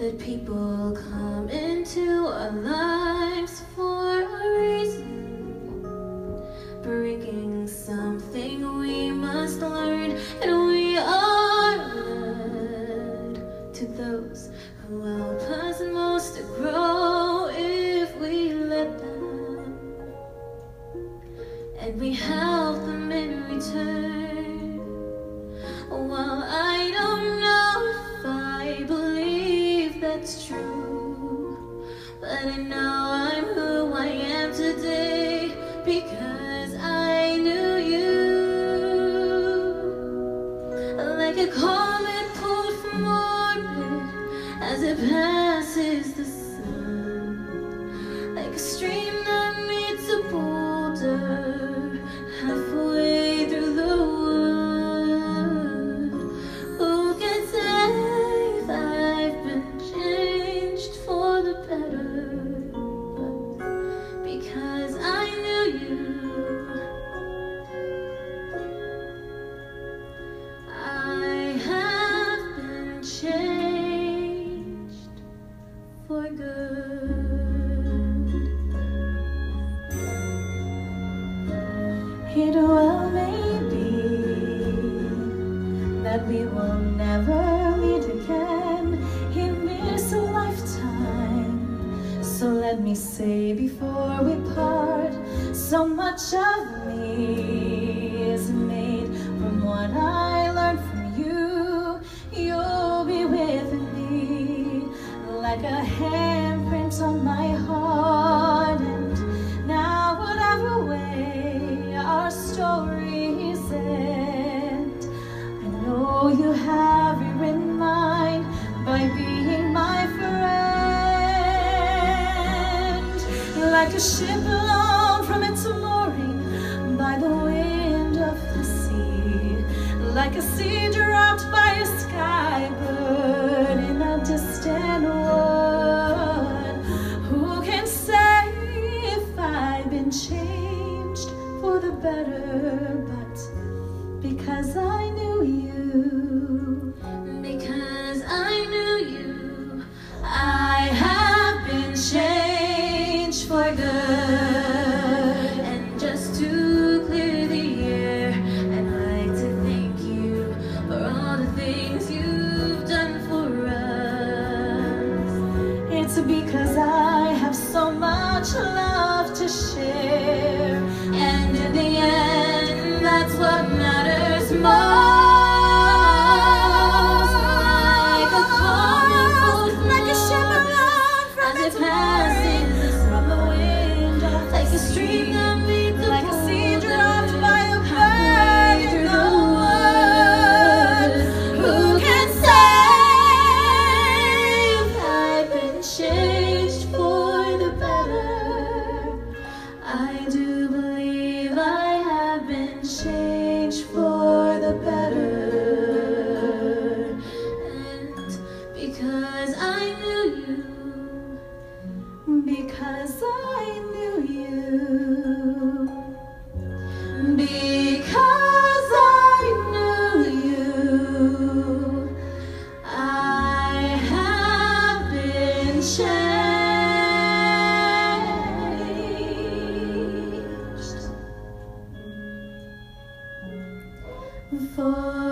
Good people come into our lives for a reason, bringing something we must learn, and we are led to those who help I know I'm who I am today because I knew you. Like a comet pulled from orbit as it passes the sun, like a stream for good. It well may be that we will never meet again in this lifetime. So let me say before we part, so much of me on my heart, and now whatever way our stories end, I know you have rewritten mine by being my friend, like a ship blown from its mooring by the wind of the sea, like a dropped changed for the better? But because I knew you, because I knew you, I have been changed for good. And just to clear the air, I'd like to thank you for all the things you've done for us. It's because much love to share, for.